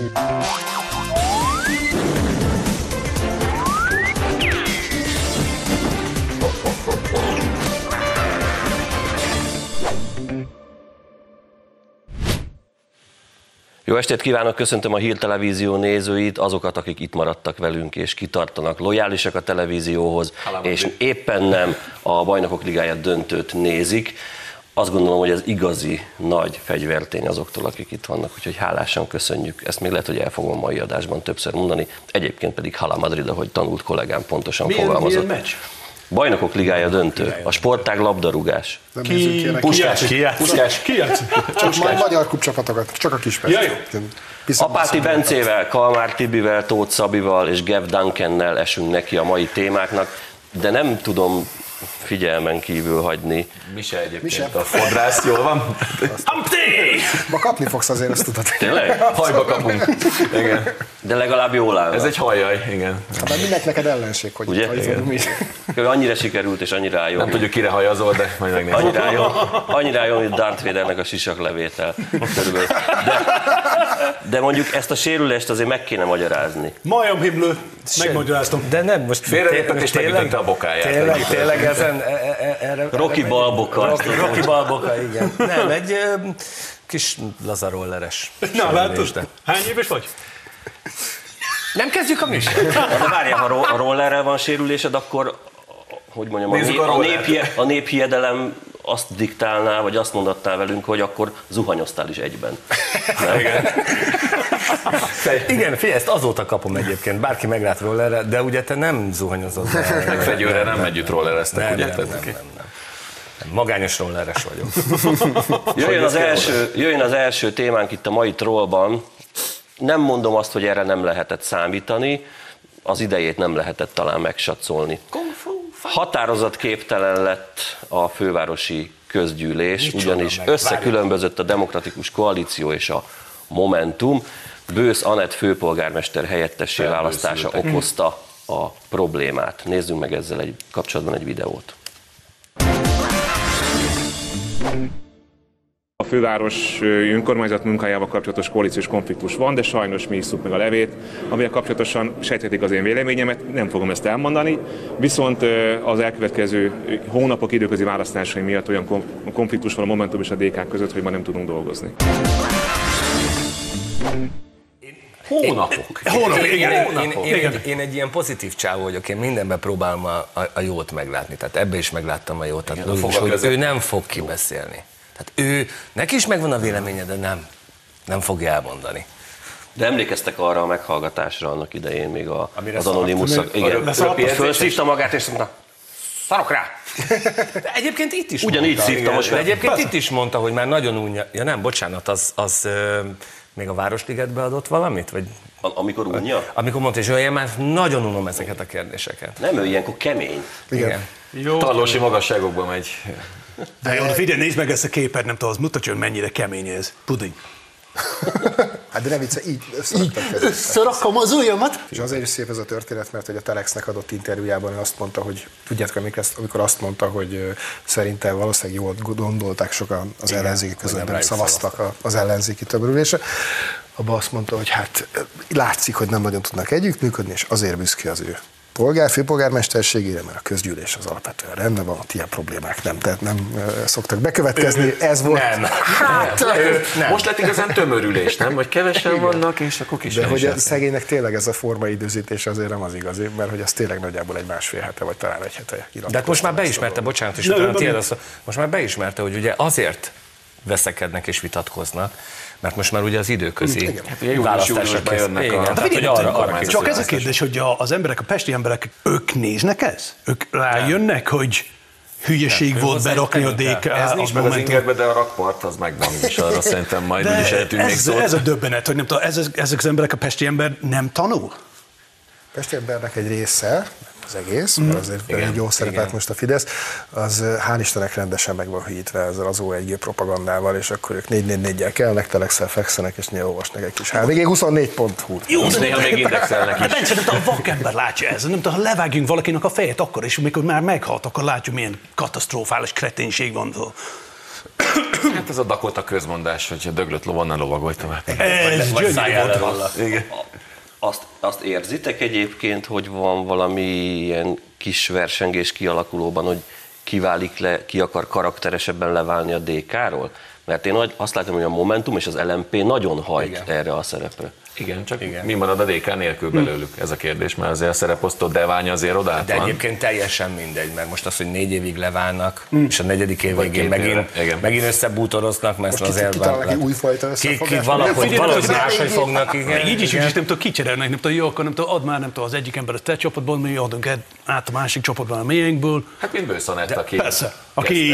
Jó estét kívánok, köszöntöm a Hír Televízió nézőit, azokat, akik itt maradtak velünk és kitartanak, lojálisak a televízióhoz, és éppen nem a Bajnokok Ligáját döntőt nézik. Azt gondolom, hogy ez igazi nagy fegyvertény azoktól, akik itt vannak, úgyhogy hálásan köszönjük. Ezt még lehet, hogy el fogom a mai adásban többször mondani. Egyébként pedig Hala Madrid, ahogy tanult kollégám pontosan Milyen, fogalmazott. milyen meccs? Bajnokok Ligája döntő, a sportág labdarúgás. Nem ki ennek. Puskás, Ki játszik? Puskás, Ki? Csak majd magyar klubcsapatokat, csak a Kispest. Ja, jó. Apáti Bencével, Kalmár Tibivel, Tóth Szabival és Gev Duncannel esünk neki a mai témáknak, de nem tudom figyelmen kívül hagyni. Mi se egyébként. Mi se. A fodrász jól van? Amti! Ma kapni fogsz azért, azt tudod. Tényleg? Hajba kapunk. Igen. De legalább jól áll. Ez egy hajjaj, igen. Hát mindent neked ellenség, hogy Ugye? mi. Annyira sikerült és annyira jó. Nem tudjuk, kire hajazol, de majd megnézzük. Annyira jó, annyira jó, mint Darth Vadernek a sisaklevétel. Körülbelül. De, de mondjuk ezt a sérülést azért meg kéne magyarázni. Majom Himmlő, megmagyaráztam. De nem, most Félrelépett té- és tényleg- megütötte a bokáját. Tényleg, tényleg ezen, e- e- erre... Rocky erre- Balboka. Rocky, Rocky Balboka, igen. Nem, egy kis lazarolleres. Na, látod? Hány éves vagy? Nem kezdjük a műsort? Várjál, ha ro- a rollerrel van sérülésed, akkor hogy mondjam, a, Nézzük nép, a a, néphie, a néphiedelem azt diktálná, vagy azt mondattál velünk, hogy akkor zuhanyoztál is egyben. Nem? Igen, figyelj, ezt azóta kapom egyébként, bárki meglát rollerre, de ugye te nem zuhanyozott. be. Megfegyőre nem együtt rollereztek, Nem, ugye? nem, nem, nem, nem. Magányos rolleres vagyok. Jöjjön az, első, jöjjön az első témánk itt a mai trollban. Nem mondom azt, hogy erre nem lehetett számítani, az idejét nem lehetett talán megsatszolni. Határozatképtelen lett a fővárosi közgyűlés, Micsoda ugyanis meg, összekülönbözött a Demokratikus Koalíció és a Momentum. Bősz Anett főpolgármester helyettessé választása okozta a problémát. Nézzünk meg ezzel egy kapcsolatban egy videót. A főváros önkormányzat munkájával kapcsolatos koalíciós konfliktus van, de sajnos mi isszuk meg a levét, amivel kapcsolatosan sejthetik az én véleményemet, nem fogom ezt elmondani, viszont az elkövetkező hónapok időközi választásai miatt olyan kon- konfliktus van a Momentum és a DK között, hogy ma nem tudunk dolgozni. Hónapok. Hónap, Én, igen. én, hónapok. én, Igen. én, én egy ilyen pozitív csávó vagyok, én mindenben próbálom a, a, a jót meglátni, tehát ebbe is megláttam a jót, tehát a logikus, hogy ő nem fog kibeszélni. Tehát ő, neki is megvan a véleménye, de nem, nem fogja elmondani. De emlékeztek arra a meghallgatásra annak idején még a, Amire az Anonymous szart. igen, fölszívta magát és mondta, szarok rá! De egyébként itt is Ugyanígy mondta. szívta most De egyébként itt is mondta, hogy már nagyon unja, ja nem, bocsánat, az, az még a Városligetbe adott valamit? Vagy Amikor unja? amikor mondta, olyan, én már nagyon unom ezeket a kérdéseket. Nem, ő ilyenkor kemény. Igen. Jó. Tarlósi magasságokba megy. De jó, figyelj, nézd meg ezt a képet, nem tudom, az mutatja, hogy mennyire kemény ez. Puding. Hát de ne vicce, így. Szarakom az ujjamat. És azért is szép ez a történet, mert hogy a Telexnek adott interjújában ő azt mondta, hogy tudjátok, amikor, ezt, amikor azt mondta, hogy szerintem valószínűleg jól gondolták sokan az ellenzéki nem nem rájuk szavaztak a- az ellenzéki többülésre. Abban azt mondta, hogy hát látszik, hogy nem nagyon tudnak együttműködni, és azért büszke az ő polgár, főpolgármesterségére, mert a közgyűlés az alapvetően rendben van, ott ilyen problémák nem, tehát nem szoktak bekövetkezni. Ez volt. Nem. Hát, Nem. Most lett igazán tömörülés, nem? Hogy kevesen vannak, és akkor kis De hogy a szegénynek tényleg ez a forma időzítés azért nem az igazi, mert hogy az tényleg nagyjából egy másfél hete, vagy talán egy hete De hát most már beismerte, bocsánat, és Na, utána ő tiéd most már beismerte, hogy ugye azért veszekednek és vitatkoznak, mert most már ugye az időközi Igen. Hát ugye választások jönnek a- Igen, Hát tehát hogy arra, arra Csak ez a kérdés, hogy a, az emberek, a pesti emberek, ők néznek ez? Ők rájönnek, hogy hülyeség Nem, volt berakni a DK Ez nincs meg az ingerbe, de a rakpart az megvan, és arra szerintem majd De úgyis eltűnik ez, szó. ez a döbbenet, hogy nem tudom, ez, ezek az emberek, a pesti ember nem tanul? Pesti embernek egy része, az egész, mert azért elég jó szerepelt most a Fidesz, az hál' Istennek rendesen meg van hűítve ezzel az O1G propagandával, és akkor ők 444-jel kelnek, telexel fekszenek, és néha olvasnak egy kis HVG 24.hu. Jó, És néha még indexelnek De is. Bence, nem tudom, a vakember látja ez, nem tudom, ha levágjunk valakinek a fejét akkor, és amikor már meghalt, akkor látjuk, milyen katasztrofális kreténség van. Hát ez a Dakota közmondás, hogy a döglött lovon ne lovagolj tovább. Ez gyönyörű Azt, azt érzitek egyébként, hogy van valami ilyen kis versengés kialakulóban, hogy kiválik le, ki akar karakteresebben leválni a DK-ról? Mert én azt látom, hogy a Momentum és az LMP nagyon hajt Igen. erre a szerepre. Igen, csak Igen. mi marad a DK nélkül belőlük? Ez a kérdés, mert azért a szereposztott devány azért odát De van. egyébként teljesen mindegy, mert most az, hogy négy évig leválnak, és a negyedik év végén megint, igen. megint összebútoroznak, mert Most azért van- újfajta ki, ki összefogást. valahogy, valahogy máshogy fognak, igen. Meg így is, igen. is nem tudom, kicserélnek, nem tudom, jó, akkor nem tudom, add már, nem tudom, az egyik ember a te csapatból, mi adunk át a másik csapatban a miénkből. Hát mint Bőszanett, aki Persze, aki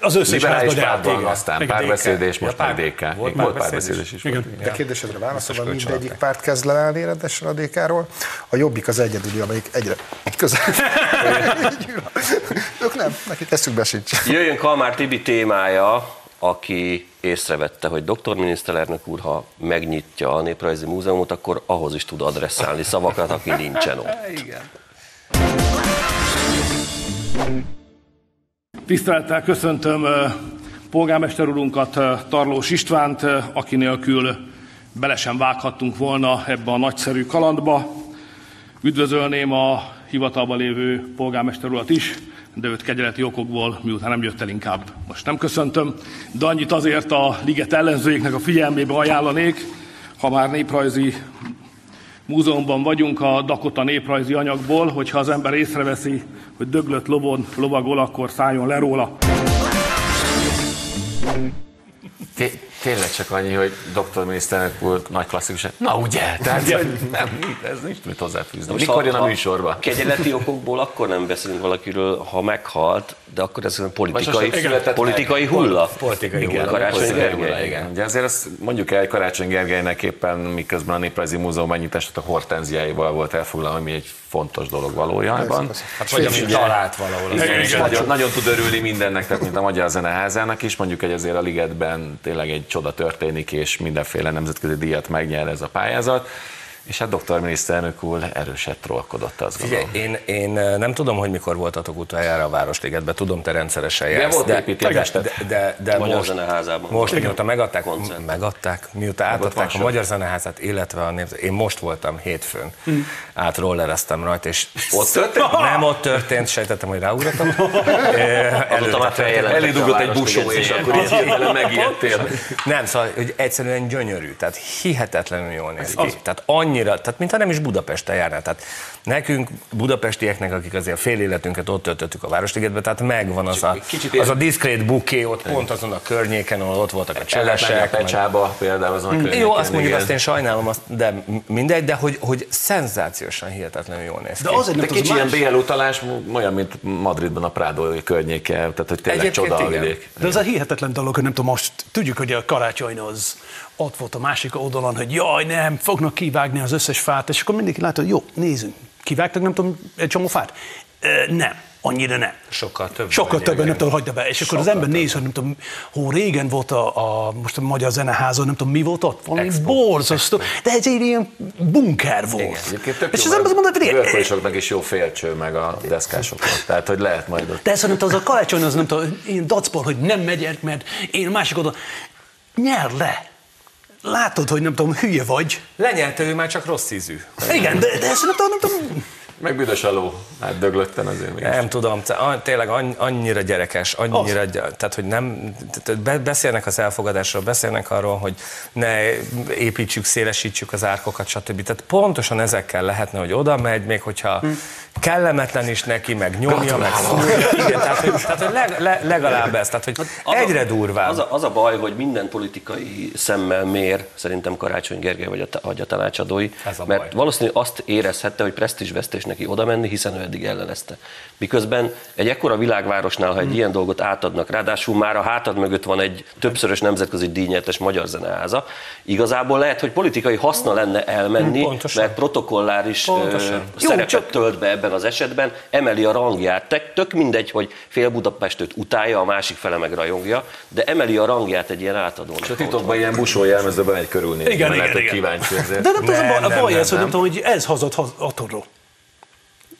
az összes liberális pártban, igen. aztán Igen, párbeszéd, és most pár- meg DK. volt Volt párbeszéd párbeszéd is. Igen. volt, De kérdésedre válaszolva, mindegyik párt kezd leállni rendesen a DK-ról. A Jobbik az egyedüli, amelyik egyre közel. ők nem, nekik eszükbe sincs. Jöjjön Kalmár Tibi témája, aki észrevette, hogy doktor miniszterelnök úr, ha megnyitja a Néprajzi Múzeumot, akkor ahhoz is tud adresszálni szavakat, aki nincsen ott. Tisztelettel köszöntöm polgármester urunkat, Tarlós Istvánt, aki nélkül bele sem vághattunk volna ebbe a nagyszerű kalandba. Üdvözölném a hivatalban lévő polgármester urat is, de őt kegyeleti okokból, miután nem jött el inkább, most nem köszöntöm. De annyit azért a liget ellenzőiknek a figyelmébe ajánlanék, ha már néprajzi múzeumban vagyunk a Dakota néprajzi anyagból, hogyha az ember észreveszi, hogy döglött lovon lovagol, akkor szálljon le róla. Té- Tényleg csak annyi, hogy doktor miniszterelnök úr nagy klasszikus. Na ugye, tehát hogy nem, ez nincs mit hozzáfűzni. Most Mikor ha- jön a műsorba? Kegyeleti okokból akkor nem beszélünk valakiről, ha meghalt, de akkor ez olyan politikai, politikai hulla. Politikai Igen, hulla. Karácsony Gergely. Igen. Ugye azért azt mondjuk el, hogy Karácsony Gergelynek éppen miközben a Néprajzi Múzeum megnyitását a hortenziáival volt elfoglalva, ami egy fontos dolog valójában. Hát vagy amit talált valahol. Igen, Igen. nagyon, nagyon tud örülni mindennek, tehát mint a Magyar Zeneházának is, mondjuk egy azért a Ligetben tényleg egy csoda történik, és mindenféle nemzetközi díjat megnyer ez a pályázat. És hát doktor miniszterelnök úr erőset trollkodott, azt Figyelj, gondolom. én, én eh, nem tudom, hogy mikor voltatok utoljára a Városligetben, tudom, te rendszeresen jársz. volt de, de, tehát- de, de Magyar most, Zeneházában. most mióta megadták, Koncert. megadták, mióta átadták a. Magyar Zeneházát, illetve a nép, én most voltam hétfőn, átrollereztem rajta, és Ott történt? Nem ott történt, sejtettem, hogy ráugratok. Eh, előtte már a egy busó, és akkor így hirtelen megijedtél. Nem, szóval hogy egyszerűen gyönyörű, tehát hihetetlenül jól néz ki. Tehát annyira, tehát mintha nem is Budapesten járnál. Tehát nekünk, budapestieknek, akik azért fél életünket ott töltöttük a Városligetben, tehát megvan az a, az a diszkrét buké ott, pont azon a környéken, ahol ott voltak a Cselesek, meg- Pecsába például azon a környéken, Jó, azt mondjuk, igen. azt én sajnálom, azt, de mindegy, de hogy, hogy szenzációsan hihetetlenül jól néz ki. De azért De nem kicsi tudom, ilyen más, BL utalás, olyan, mint Madridban a Prádó környéke, tehát hogy tényleg Egyébként csoda a vidék. de az a hihetetlen dolog, hogy nem tudom, most tudjuk, hogy a karácsony az ott volt a másik oldalon, hogy jaj, nem, fognak kivágni az összes fát, és akkor mindenki látja, hogy jó, nézzünk, kivágtak, nem tudom, egy csomó fát? Nem, annyira nem. Sokkal több. Sokkal többen nem tudom, hagyja be. És akkor az Sokkal ember néz, hogy nem tudom, hó régen volt a, a most a Magyar Zeneházon, nem tudom, mi volt ott? Valami Expo. borzasztó. De ez egy ilyen bunker volt. Tök és az ember mondta, hogy bőrkolisoknak is jó félcső meg a deszkásoknak, tehát hogy lehet majd ott. de ez nem az a karácsony, az nem tudom, én dacból, hogy nem megyek, mert én a másik oldalon, nyer le. Látod, hogy nem tudom, hülye vagy. Lenyelte ő már csak rossz ízű. Igen, de, de ezt nem tudom, nem tudom. Meg büdös a ló, hát döglötten azért még. Nem tudom, tényleg anny- annyira gyerekes, annyira, gy- tehát hogy nem, tehát beszélnek az elfogadásról, beszélnek arról, hogy ne építsük, szélesítsük az árkokat, stb. Tehát pontosan ezekkel lehetne, hogy oda megy, még hogyha kellemetlen is neki, meg nyomja, meg fúrja. Igen, tehát, hogy, tehát, hogy leg, le, legalább ez, tehát hogy Az egyre a, durvább. Az a, az a baj, hogy minden politikai szemmel mér, szerintem Karácsony Gergely vagy a, vagy a tanácsadói, Ez a mert baj. valószínűleg azt érezhette, hogy presztízsvesztés neki oda menni, hiszen ő eddig ellenezte. Miközben egy ekkora világvárosnál, ha egy ilyen dolgot átadnak, ráadásul már a hátad mögött van egy többszörös nemzetközi díjnyertes magyar zeneháza, igazából lehet, hogy politikai haszna lenne elmenni, Pontosan. mert protokolláris Pontosan. ö, Jó, szerepet csak- tölt be ebben az esetben, emeli a rangját. Tök, tök mindegy, hogy fél Budapestet utálja, a másik fele meg rajongja, de emeli a rangját egy ilyen átadónak. És a titokban ilyen busó jelmezőben egy körülnézni, Igen, igen, igen. kíváncsi ezért. De nem tudom, Nem, az a baj, nem, nem, ez, hogy nem. nem tudom, hogy ez hazad haz- otthonról.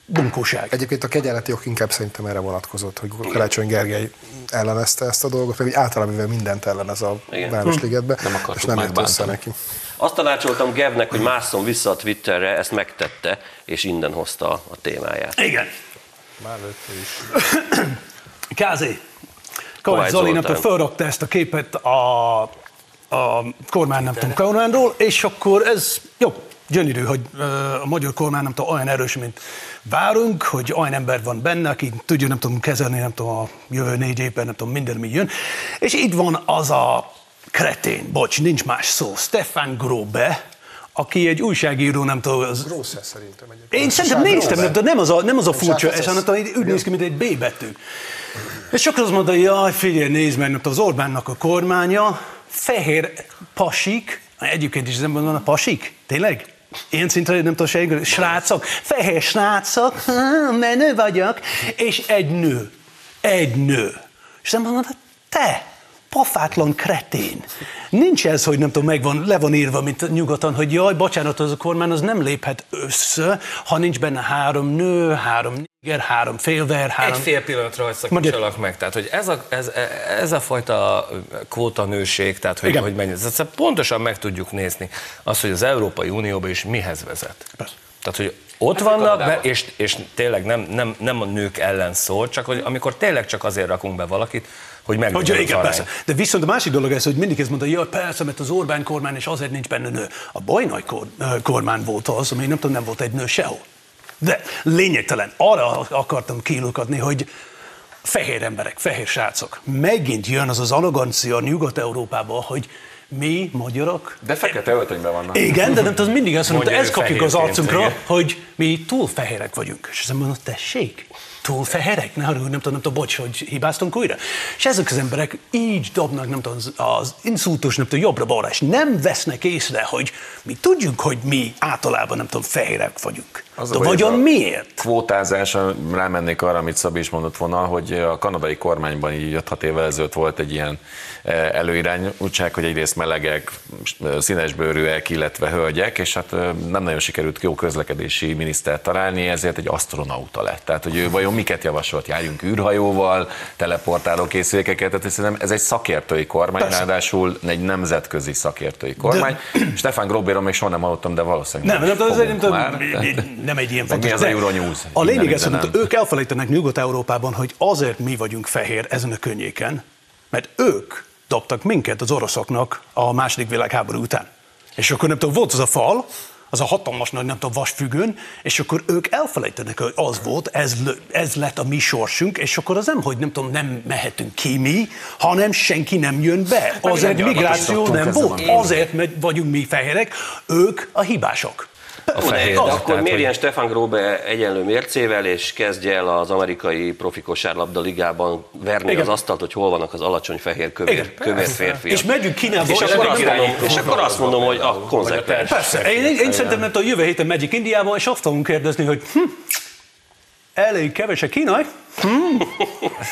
bunkóság. Egyébként a kegyeleti ok inkább szerintem erre vonatkozott, hogy Karácsony Gergely ellenezte ezt a dolgot, úgy általában mindent ellenez a. Városligetbe, Nem akartuk és nem jött össze neki. Azt tanácsoltam Gevnek, hogy másszon vissza a Twitterre, ezt megtette, és innen hozta a témáját. Igen. Már is. Kázé. Kovács Zoli tudom, felrakta ezt a képet a, a kormány, nem tudom, kormányról, és akkor ez jó, gyönyörű, hogy a magyar kormány nem tudom, olyan erős, mint várunk, hogy olyan ember van benne, aki tudja, nem tudom, kezelni, nem tudom, a jövő négy évben, nem tudom, minden, mi jön. És itt van az a kretén, bocs, nincs más szó, Stefan Grobe, aki egy újságíró, nem tudom, az, ez szerintem egyébként. én szerintem néztem, de nem az a, nem az a furcsa, ez, hanem úgy néz ki, mint egy B betű. És akkor azt mondta, jaj, figyelj, nézd meg, az Orbánnak a kormánya, fehér pasik, egyébként is nem mondom, a pasik, tényleg? Ilyen szintre nem tudom, sejgő, srácok, fehér srácok, menő vagyok, és egy nő, egy nő. És nem mondom, te, pofátlan kretén. Nincs ez, hogy nem tudom, megvan, le van írva, mint nyugaton, hogy jaj, bocsánat, az a kormány az nem léphet össze, ha nincs benne három nő, három néger, három félver, három... Egy fél pillanatra hogy szakítsalak meg. Tehát, hogy ez a, ez, ez a fajta kvóta nőség, tehát hogy, Igen. hogy mennyi. Ez pontosan meg tudjuk nézni azt, hogy az Európai Unióban is mihez vezet. Persze. Tehát, hogy ott vannak, be, és, és tényleg nem, nem, nem a nők ellen szól, csak hogy amikor tényleg csak azért rakunk be valakit, hogy meg Hogy, igen, arány. persze. De viszont a másik dolog ez, hogy mindig ezt mondta, hogy persze, mert az Orbán kormány, és azért nincs benne nő. A ö, kormány volt az, ami nem tudom, nem volt egy nő sehol. De lényegtelen. Arra akartam kilukadni, hogy fehér emberek, fehér srácok. Megint jön az az arrogancia Nyugat-Európába, hogy mi, magyarok, De fekete öltönyben vannak. igen, de nem tudom, mindig azt mondom, ő kapjuk az arcunkra, hogy mi túl fehérek vagyunk. És azt mondom, tessék, túl feherek? Ne haragudj, nem tudom, nem tudom, bocs, hogy hibáztunk újra. És ezek az emberek így dobnak, nem tudom, az- inszultus, nem tudom, jobbra-balra, és nem vesznek észre, hogy mi tudjuk, hogy mi általában, nem tudom, fehérek vagyunk. Az a De baj, vagyon a miért? Kvótázás, rámennék arra, amit Szabi is mondott volna, hogy a kanadai kormányban így 5-6 évvel ezelőtt volt egy ilyen eh, előirányultság, hogy egyrészt melegek, színesbőrűek, illetve hölgyek, és hát eh, nem nagyon sikerült jó közlekedési minisztert találni, ezért egy astronauta lett. Tehát, hogy ő vajon miket javasolt? Járjunk űrhajóval, teleportáló készülékeket, tehát szerintem ez egy szakértői kormány, Persze. ráadásul egy nemzetközi szakértői kormány. Stefan Grobéről még soha nem hallottam, de valószínűleg Nem, nem, nem, ez fogunk nem, tudom, már. nem egy ilyen Meg mi fontos. az a Euronews? A lényeg ez, hogy ők elfelejtenek Nyugat-Európában, hogy azért mi vagyunk fehér ezen a környéken, mert ők dobtak minket az oroszoknak a második világháború után. És akkor nem tudom, volt az a fal, az a hatalmas nagy, nem tudom, vasfüggőn, és akkor ők elfelejtenek, hogy az volt, ez, ez lett a mi sorsunk, és akkor az nem, hogy nem tudom, nem mehetünk ki mi, hanem senki nem jön be. Azért migráció nem volt. Azért mert vagyunk mi fehérek, ők a hibások. De, fehér, de tehát, akkor hogy- mérjen Stefan Grobe egyenlő mércével, és kezdje el az amerikai profi kosárlabda ligában verni Igen. az asztalt, hogy hol vannak az alacsony fehér kövér, Igen. kövér férfiak. És megyünk Kínába, és és akkor, azt mondom, és akkor azt mondom, hogy a konzekvens. Persze, én, én, szerintem nem tudom, jövő héten megyek Indiába, és azt fogunk kérdezni, hogy hm, elég keves a kínai,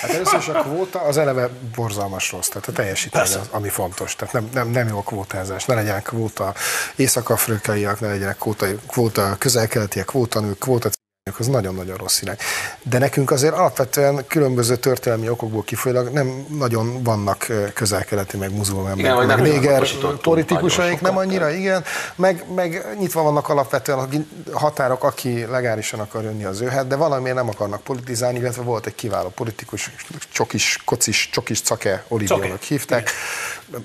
Hát először is a kvóta az eleve borzalmas rossz, tehát a teljesítmény Persze. az, ami fontos. Tehát nem, nem, nem jó a kvótázás, ne legyen kvóta észak-afrikaiak, ne legyenek kvóta, kvóta közel-keletiek, kvóta nők, kvóta az nagyon-nagyon rossz irány. De nekünk azért alapvetően különböző történelmi okokból kifolyólag nem nagyon vannak közel-keleti, meg muzulmán, Igen, meg, meg néger politikusaink, nem annyira, igen, meg, meg nyitva vannak alapvetően a határok, aki legálisan akar jönni az jöhet, de valamiért nem akarnak politizálni, illetve volt egy kiváló politikus, csokis, kocis, csokis cake Oliviónak hívták,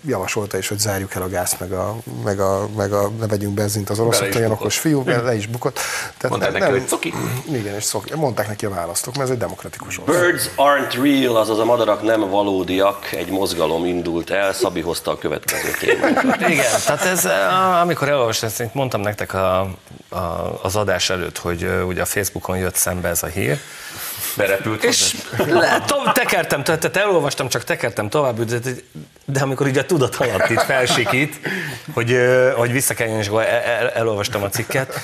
javasolta is, hogy zárjuk el a gázt, meg a, meg a, meg a ne vegyünk benzint az oroszok, olyan okos fiú, le is bukott. Tehát Mondták neki, hogy coki. Igen, és szok, mondták neki a választók, mert ez egy demokratikus ország. Birds aren't real, azaz a madarak nem valódiak, egy mozgalom indult el, Szabi hozta a következő témát. Igen, tehát ez, eh, amikor elolvastam, ezt mondtam nektek a, a, az adás előtt, hogy eh, ugye a Facebookon jött szembe ez a hír, Berepült és le, to, tekertem, tehát elolvastam, csak tekertem tovább, de de amikor ugye a tudat alatt itt felsikít, hogy, hogy vissza kell jönni, és el, el, elolvastam a cikket.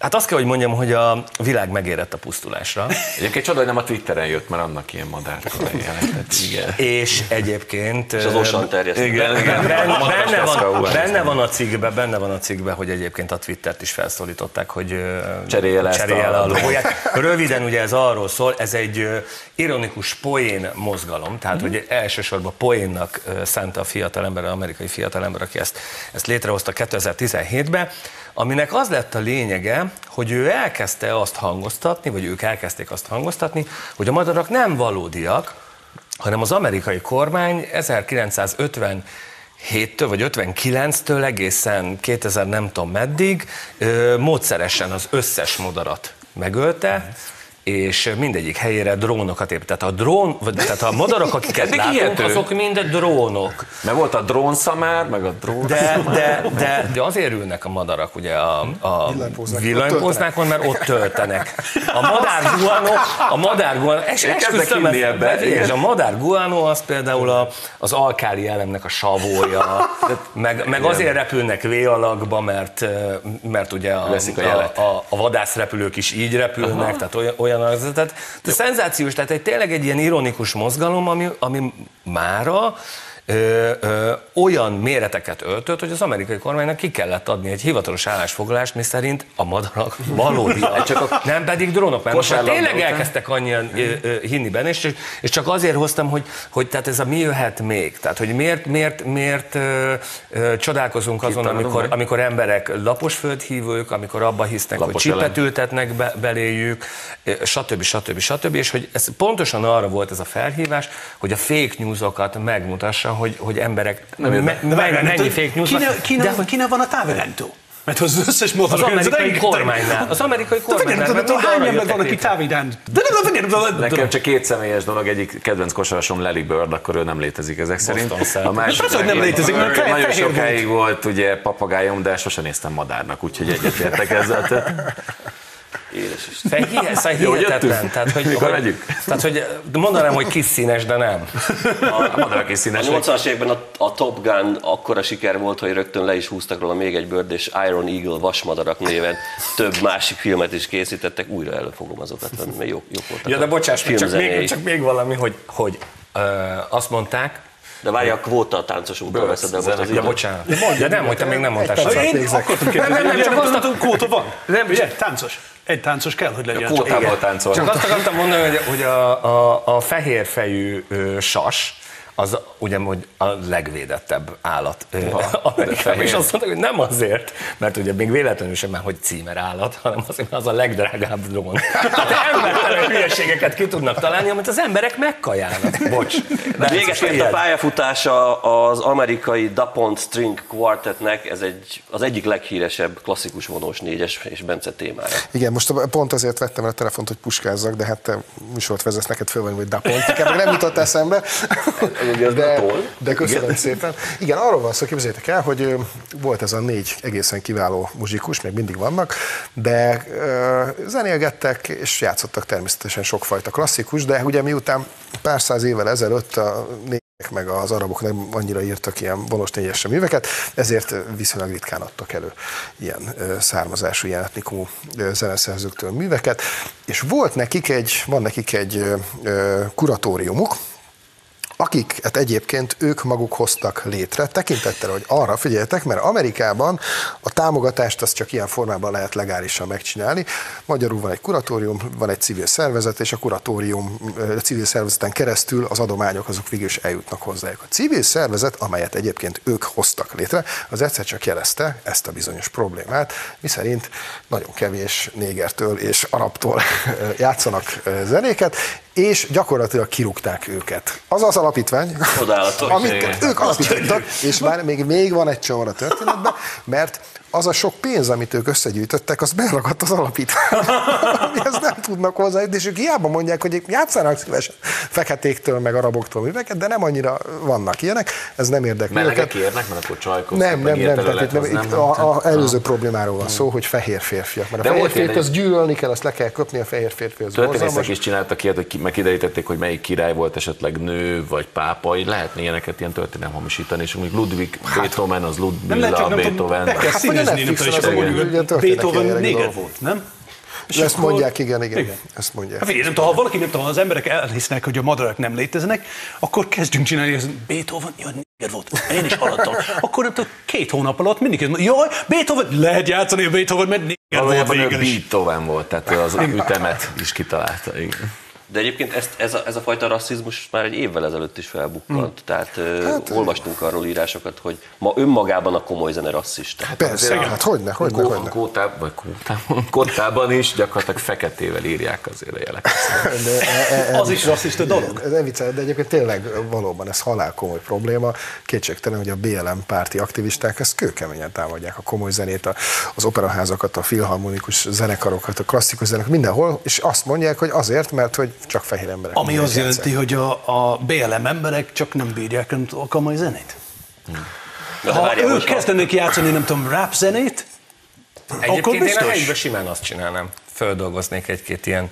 Hát azt kell, hogy mondjam, hogy a világ megérett a pusztulásra. Egyébként csoda, hogy nem a Twitteren jött, mert annak ilyen madárkolai jelentett. Igen. És egyébként... És az Osan terjesztett. Igen, igen. Benne, benne, van, benne van a cikkben, benne van a cikkben, hogy egyébként a Twittert is felszólították, hogy Cserélje le cserélje a- le a logóját. Röviden ugye ez arról szól, ez egy ironikus poén mozgalom, tehát hogy elsősorban poénnak szánta a fiatalember, az amerikai fiatalember, aki ezt, ezt létrehozta 2017-ben, aminek az lett a lényege, hogy ő elkezdte azt hangoztatni, vagy ők elkezdték azt hangoztatni, hogy a madarak nem valódiak, hanem az amerikai kormány 1950 7-től vagy 59-től egészen 2000 nem tudom meddig módszeresen az összes madarat megölte, és mindegyik helyére drónokat épít. Tehát a drón, vagy tehát a madarak, akiket látunk, hihető. azok mind drónok. Mert volt a drónszamár, meg a drón. De, de, de, de azért ülnek a madarak ugye a, a Villanypóznákon. mert ott töltenek. A madár guano, a madár guano, és Én kezdek esküszöm, és a madár guano az például a, az alkáli elemnek a savója, meg, meg azért repülnek V alakba, mert, mert ugye a, a a, a, a vadászrepülők is így repülnek, Aha. tehát olyan, olyan az, tehát, de szenzációs, tehát egy, tényleg egy ilyen ironikus mozgalom, ami, ami mára ö, ö, olyan méreteket öltött, hogy az amerikai kormánynak ki kellett adni egy hivatalos állásfoglalást, mi szerint a madarak valódiak, csak a, nem pedig drónok, mert most már tényleg után. elkezdtek annyian ö, ö, hinni benne, és, és csak azért hoztam, hogy, hogy tehát ez a mi jöhet még, tehát hogy miért, miért, miért ö, ö, csodálkozunk azon, amikor, amikor emberek lapos földhívők, amikor abba hisznek, Lapos hogy csipet ültetnek be, beléjük, stb. stb. stb. És hogy ez pontosan arra volt ez a felhívás, hogy a fake newsokat megmutassa, hogy, hogy emberek me, me, mennyi fake news van. Kinek, De kinek van a távirányító? Mert az összes motor... az amerikai kormánynál. Az amerikai De figyelj, kormánynál. nem tudom, hány ember van, aki távirányító? De nem, nem, nem, nem, nem, Nekem csak két személyes dolog, egyik kedvenc kosarasom Larry Bird, akkor ő nem létezik ezek szerint. A másik, Persze, hogy nem létezik, mert Nagyon sokáig volt ugye papagájom, de sosem néztem madárnak, úgyhogy egyetértek ezzel. Édes Isten. Hihe- Jó, hihetetlen. jöttünk. Tehát, hogy, Mikor hogy, megyünk? tehát, hogy mondanám, hogy kis színes, de nem. a madarak is A színesek. 80-as években a, a Top Gun akkora siker volt, hogy rögtön le is húztak róla még egy Bird és Iron Eagle vasmadarak néven több másik filmet is készítettek, újra elő fogom azokat mert jók, jók voltak. Ja, de a bocsáss, csak még, csak még valami, hogy, hogy ö, azt mondták, De várj, a kvóta táncosunktól Birds, veszed el most az ja, bocsánat. De nem, hogy te még nem mondtál semmit. Én akartam kérdezni, Nem, nem, csak azt a kvóta van. Nem, Ugye? Táncos. Egy táncos kell, hogy legyen. a. Kvótából táncol. Csak azt akartam mondani, hogy, hogy a, a, a fehérfejű ö, sas, az ugye hogy a legvédettebb állat Amerikában. És azt mondták, hogy nem azért, mert ugye még véletlenül sem már, hogy címer állat, hanem azért, mert az a legdrágább drón. Tehát embertelen hülyeségeket ki tudnak találni, amit az emberek megkajálnak. Bocs. De Véget ez ért a pályafutása az amerikai Dapont String Quartetnek, ez egy, az egyik leghíresebb klasszikus vonós négyes és Bence témája. Igen, most pont azért vettem el a telefont, hogy puskázzak, de hát te műsort vezetsz neked föl, vagy Dapont, nekem nem jutott eszembe. De, de köszönöm szépen. Igen, arról van szó, képzeljétek el, hogy volt ez a négy egészen kiváló muzsikus, még mindig vannak, de ö, zenélgettek és játszottak természetesen sokfajta klasszikus, de ugye miután pár száz évvel ezelőtt a négyek meg az arabok nem annyira írtak ilyen vonos négyes műveket, ezért viszonylag ritkán adtak elő ilyen származású, ilyen etnikumú zeneszerzőktől műveket, és volt nekik egy, van nekik egy kuratóriumuk, akiket egyébként ők maguk hoztak létre, tekintettel, hogy arra figyeltek, mert Amerikában a támogatást azt csak ilyen formában lehet legálisan megcsinálni. Magyarul van egy kuratórium, van egy civil szervezet, és a kuratórium a civil szervezeten keresztül az adományok azok végül is eljutnak hozzájuk. A civil szervezet, amelyet egyébként ők hoztak létre, az egyszer csak jelezte ezt a bizonyos problémát, miszerint nagyon kevés négertől és arabtól játszanak zenéket, és gyakorlatilag kirúgták őket. Az az alapítvány, amit ők alapítottak, és már még, még van egy csomó a történetben, mert az a sok pénz, amit ők összegyűjtöttek, az beragadt az alapítvány. Amihez nem tudnak hozzájutni, és ők hiába mondják, hogy játszanak szívesen feketéktől, meg araboktól műveket, de nem annyira vannak ilyenek, ez nem érdekli Melegek őket. érnek, mert akkor csajkok. Nem, nem, nem, tehát itt, nem, itt a, a előző problémáról van szó, hogy fehér férfiak. Mert a De fehér volt férfi az gyűlölni kell, azt le kell köpni, a fehér férfi az Történészek is csináltak ilyet, hogy ki- meg kiderítették, hogy melyik király volt esetleg nő, vagy pápa, lehetne ilyeneket ilyen történelem hamisítani, és mondjuk Ludwig Beethoven, az Nem Ludmilla nem Beethoven. színezni, nem tudom, és akkor Beethoven néger volt, nem? És Ezt akkor- mondják, igen, igen. Igen. Ezt mondják. Hát nem tudom, ha valaki nem tudom, az emberek elhisznek, hogy a madarak nem léteznek, akkor kezdjünk csinálni, hogy Beethoven, jaj, néger volt, én is hallottam. Akkor nem tudom, két hónap alatt mindig ez, jaj, Beethoven, lehet játszani a Beethoven, mert néger volt végül is. Beethoven volt, tehát az ütemet is kitalálta. Igen. De egyébként ezt, ez, a, ez a fajta rasszizmus már egy évvel ezelőtt is felbukkant. Hmm. Tehát hát, olvastunk arról írásokat, hogy ma önmagában a komoly zene rasszista. Persze, hát hogyne, hogyne, Kó- hogyne. Kótában, vagy kótában, kottában is gyakorlatilag feketével írják azért a jeleket. De e- e- Az is rasszista dolog. Ez nem vicceled, de egyébként tényleg valóban ez halál komoly probléma. Kétségtelen, hogy a BLM párti aktivisták ezt kőkeményen támadják a komoly zenét, a- az operaházakat, a filharmonikus zenekarokat, a klasszikus zenekarokat, mindenhol, és azt mondják, hogy azért, mert hogy csak fehér emberek. Ami azt jelenti, hogy a, a BLM emberek csak nem bírják a komoly zenét. De Ha várjál, ők most, kezdenek játszani, nem tudom, rap zenét, akkor Egyébként én a biztos. helyükben simán azt csinálnám. Földolgoznék egy-két ilyen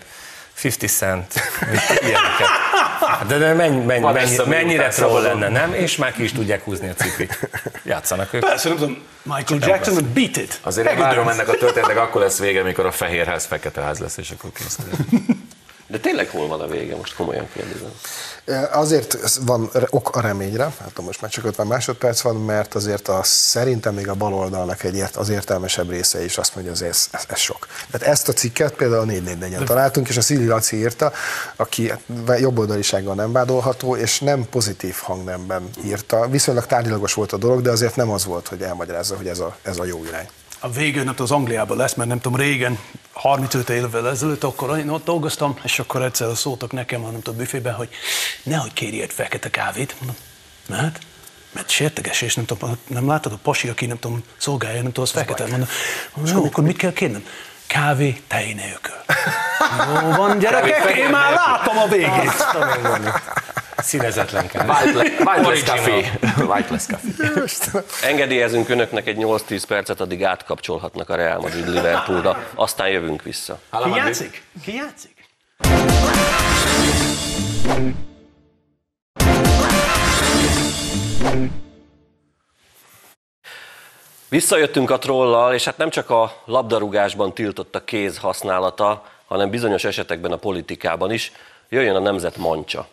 50 cent, ilyeneket. De, de mennyi, mennyi, Van mennyi, mennyire troll lenne, nem? És már ki is tudják húzni a cipit. Játszanak ők. Persze, nem tudom, Michael Jackson, beat it. Azért én várom ennek a történetnek, akkor lesz vége, amikor a fehér ház fekete ház lesz, és akkor kész. De tényleg hol van a vége? Most komolyan kérdezem. Azért van ok a reményre, hát most már csak 50 másodperc van, mert azért a, szerintem még a baloldalnak egy ért, az értelmesebb része is azt mondja, hogy ez, ez, ez sok. Tehát ezt a cikket például a 444 en találtunk, és a Szili Laci írta, aki hát jobboldalisággal nem vádolható, és nem pozitív hangnemben írta. Viszonylag tárgyilagos volt a dolog, de azért nem az volt, hogy elmagyarázza, hogy ez a, ez a jó irány. A végén tudom, az Angliában lesz, mert nem tudom, régen, 35 évvel ezelőtt, akkor én ott dolgoztam, és akkor egyszer szóltak nekem, a nem tudom, büfében, hogy nehogy kérj egy fekete kávét. Mondom, mert? Mert sérteges, és nem tudom, nem látod a pasi, aki nem tudom, szolgálja, nem tudom, az fekete. Mondom, jó, akkor mit kell kérnem? Kávé tej nélkül. Jó van, gyerekek, én már látom a végét. Színezetlen kell. Whiteless café. Whiteless café. Engedélyezünk önöknek egy 8-10 percet, addig átkapcsolhatnak a Real Madrid Liverpoolra, aztán jövünk vissza. Ki játszik? Ki játszik? Visszajöttünk a trollal, és hát nem csak a labdarúgásban tiltott a kéz használata, hanem bizonyos esetekben a politikában is. Jöjjön a nemzet mancsa.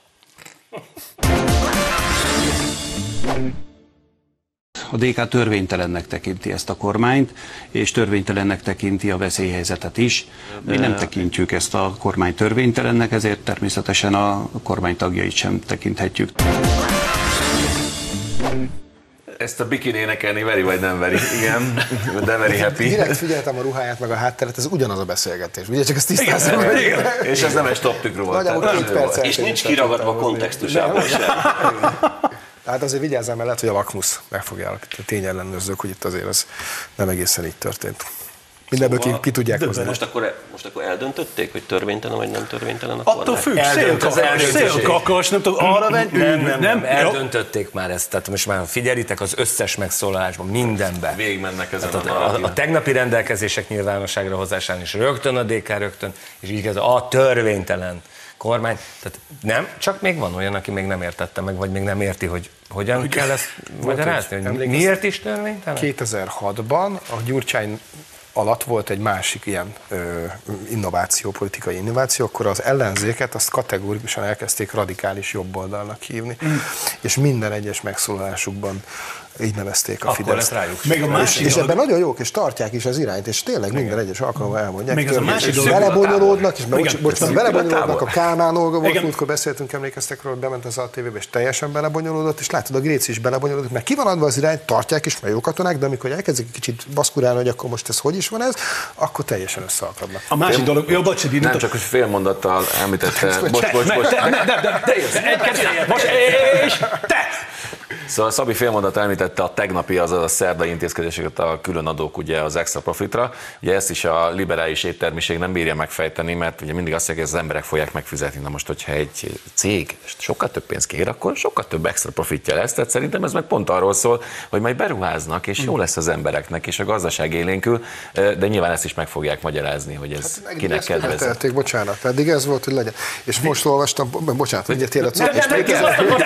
A DK törvénytelennek tekinti ezt a kormányt, és törvénytelennek tekinti a veszélyhelyzetet is. Mi nem tekintjük ezt a kormány törvénytelennek, ezért természetesen a kormány tagjait sem tekinthetjük. Ezt a bikini énekelni veri vagy nem veri? Igen, de very happy. Direkt figyeltem a ruháját, meg a hátteret, ez ugyanaz a beszélgetés. Ugye csak ezt tisztázom. hogy- És ez nem egy stop tükr volt. Nagyjából tehát két perc És nincs kiragadva tudtam hozni. kontextusából sem. Hát azért vigyázzál mellett, hogy a vakmusz meg fogja állapítani. Tényellenőrzők, hogy itt azért ez nem egészen így történt. Mindenből ki, ki tudják hozni. Most akkor, most akkor eldöntötték, hogy törvénytelen vagy nem törvénytelen a Attól függ, szélkakas, nem tudom, arra megy, Nem, nem, nem, eldöntötték már ezt, tehát most már figyelitek az összes megszólalásban, mindenben. Végigmennek ezen Tehát a a, a, tegnapi rendelkezések nyilvánosságra hozásán is rögtön a DK rögtön, és így kezdve a törvénytelen kormány. Tehát nem, csak még van olyan, aki még nem értette meg, vagy még nem érti, hogy hogyan kell ezt magyarázni, hogy miért is törvénytelen? 2006-ban a Gyurcsány alatt volt egy másik ilyen ö, innováció, politikai innováció, akkor az ellenzéket azt kategórikusan elkezdték radikális jobboldalnak hívni, mm. és minden egyes megszólalásukban így nevezték a Akkor Fideszt. lesz rájuk. Még a És, másik és ebben nagyon jók, és tartják is az irányt, és tényleg minden egyes alkalommal elmondják. Még az a másik és dolog- belebonyolódnak, és Igen. bocs, belebonyolódnak a Kálmán Olga volt, Igen. múltkor beszéltünk, emlékeztek róla, hogy bement az a tévébe, és teljesen belebonyolódott, és látod, a Gréci is belebonyolódott, mert ki van adva az irány, tartják is, mert jó katonák, de amikor elkezdik egy kicsit baszkurálni, hogy akkor most ez hogy is van ez, akkor teljesen összeakadnak. A másik dolog, jó, bocs, Nem csak, hogy fél mondattal említette. Bocs, bocs, Te, bocs. most, és te! Szóval Szabi félmondat említette a tegnapi, azaz a szerdai intézkedéseket a különadók ugye az extra profitra. Ugye ezt is a liberális éttermiség nem bírja megfejteni, mert ugye mindig azt mondják, hogy az emberek fogják megfizetni. Na most, hogyha egy cég sokkal több pénzt kér, akkor sokkal több extra profitja lesz. Tehát szerintem ez meg pont arról szól, hogy majd beruháznak, és jó lesz az embereknek, és a gazdaság élénkül, de nyilván ezt is meg fogják magyarázni, hogy ez hát, kinek kedvez. Bocsánat, eddig ez volt, hogy legyen. És most olvastam, bocsánat, hogy nem,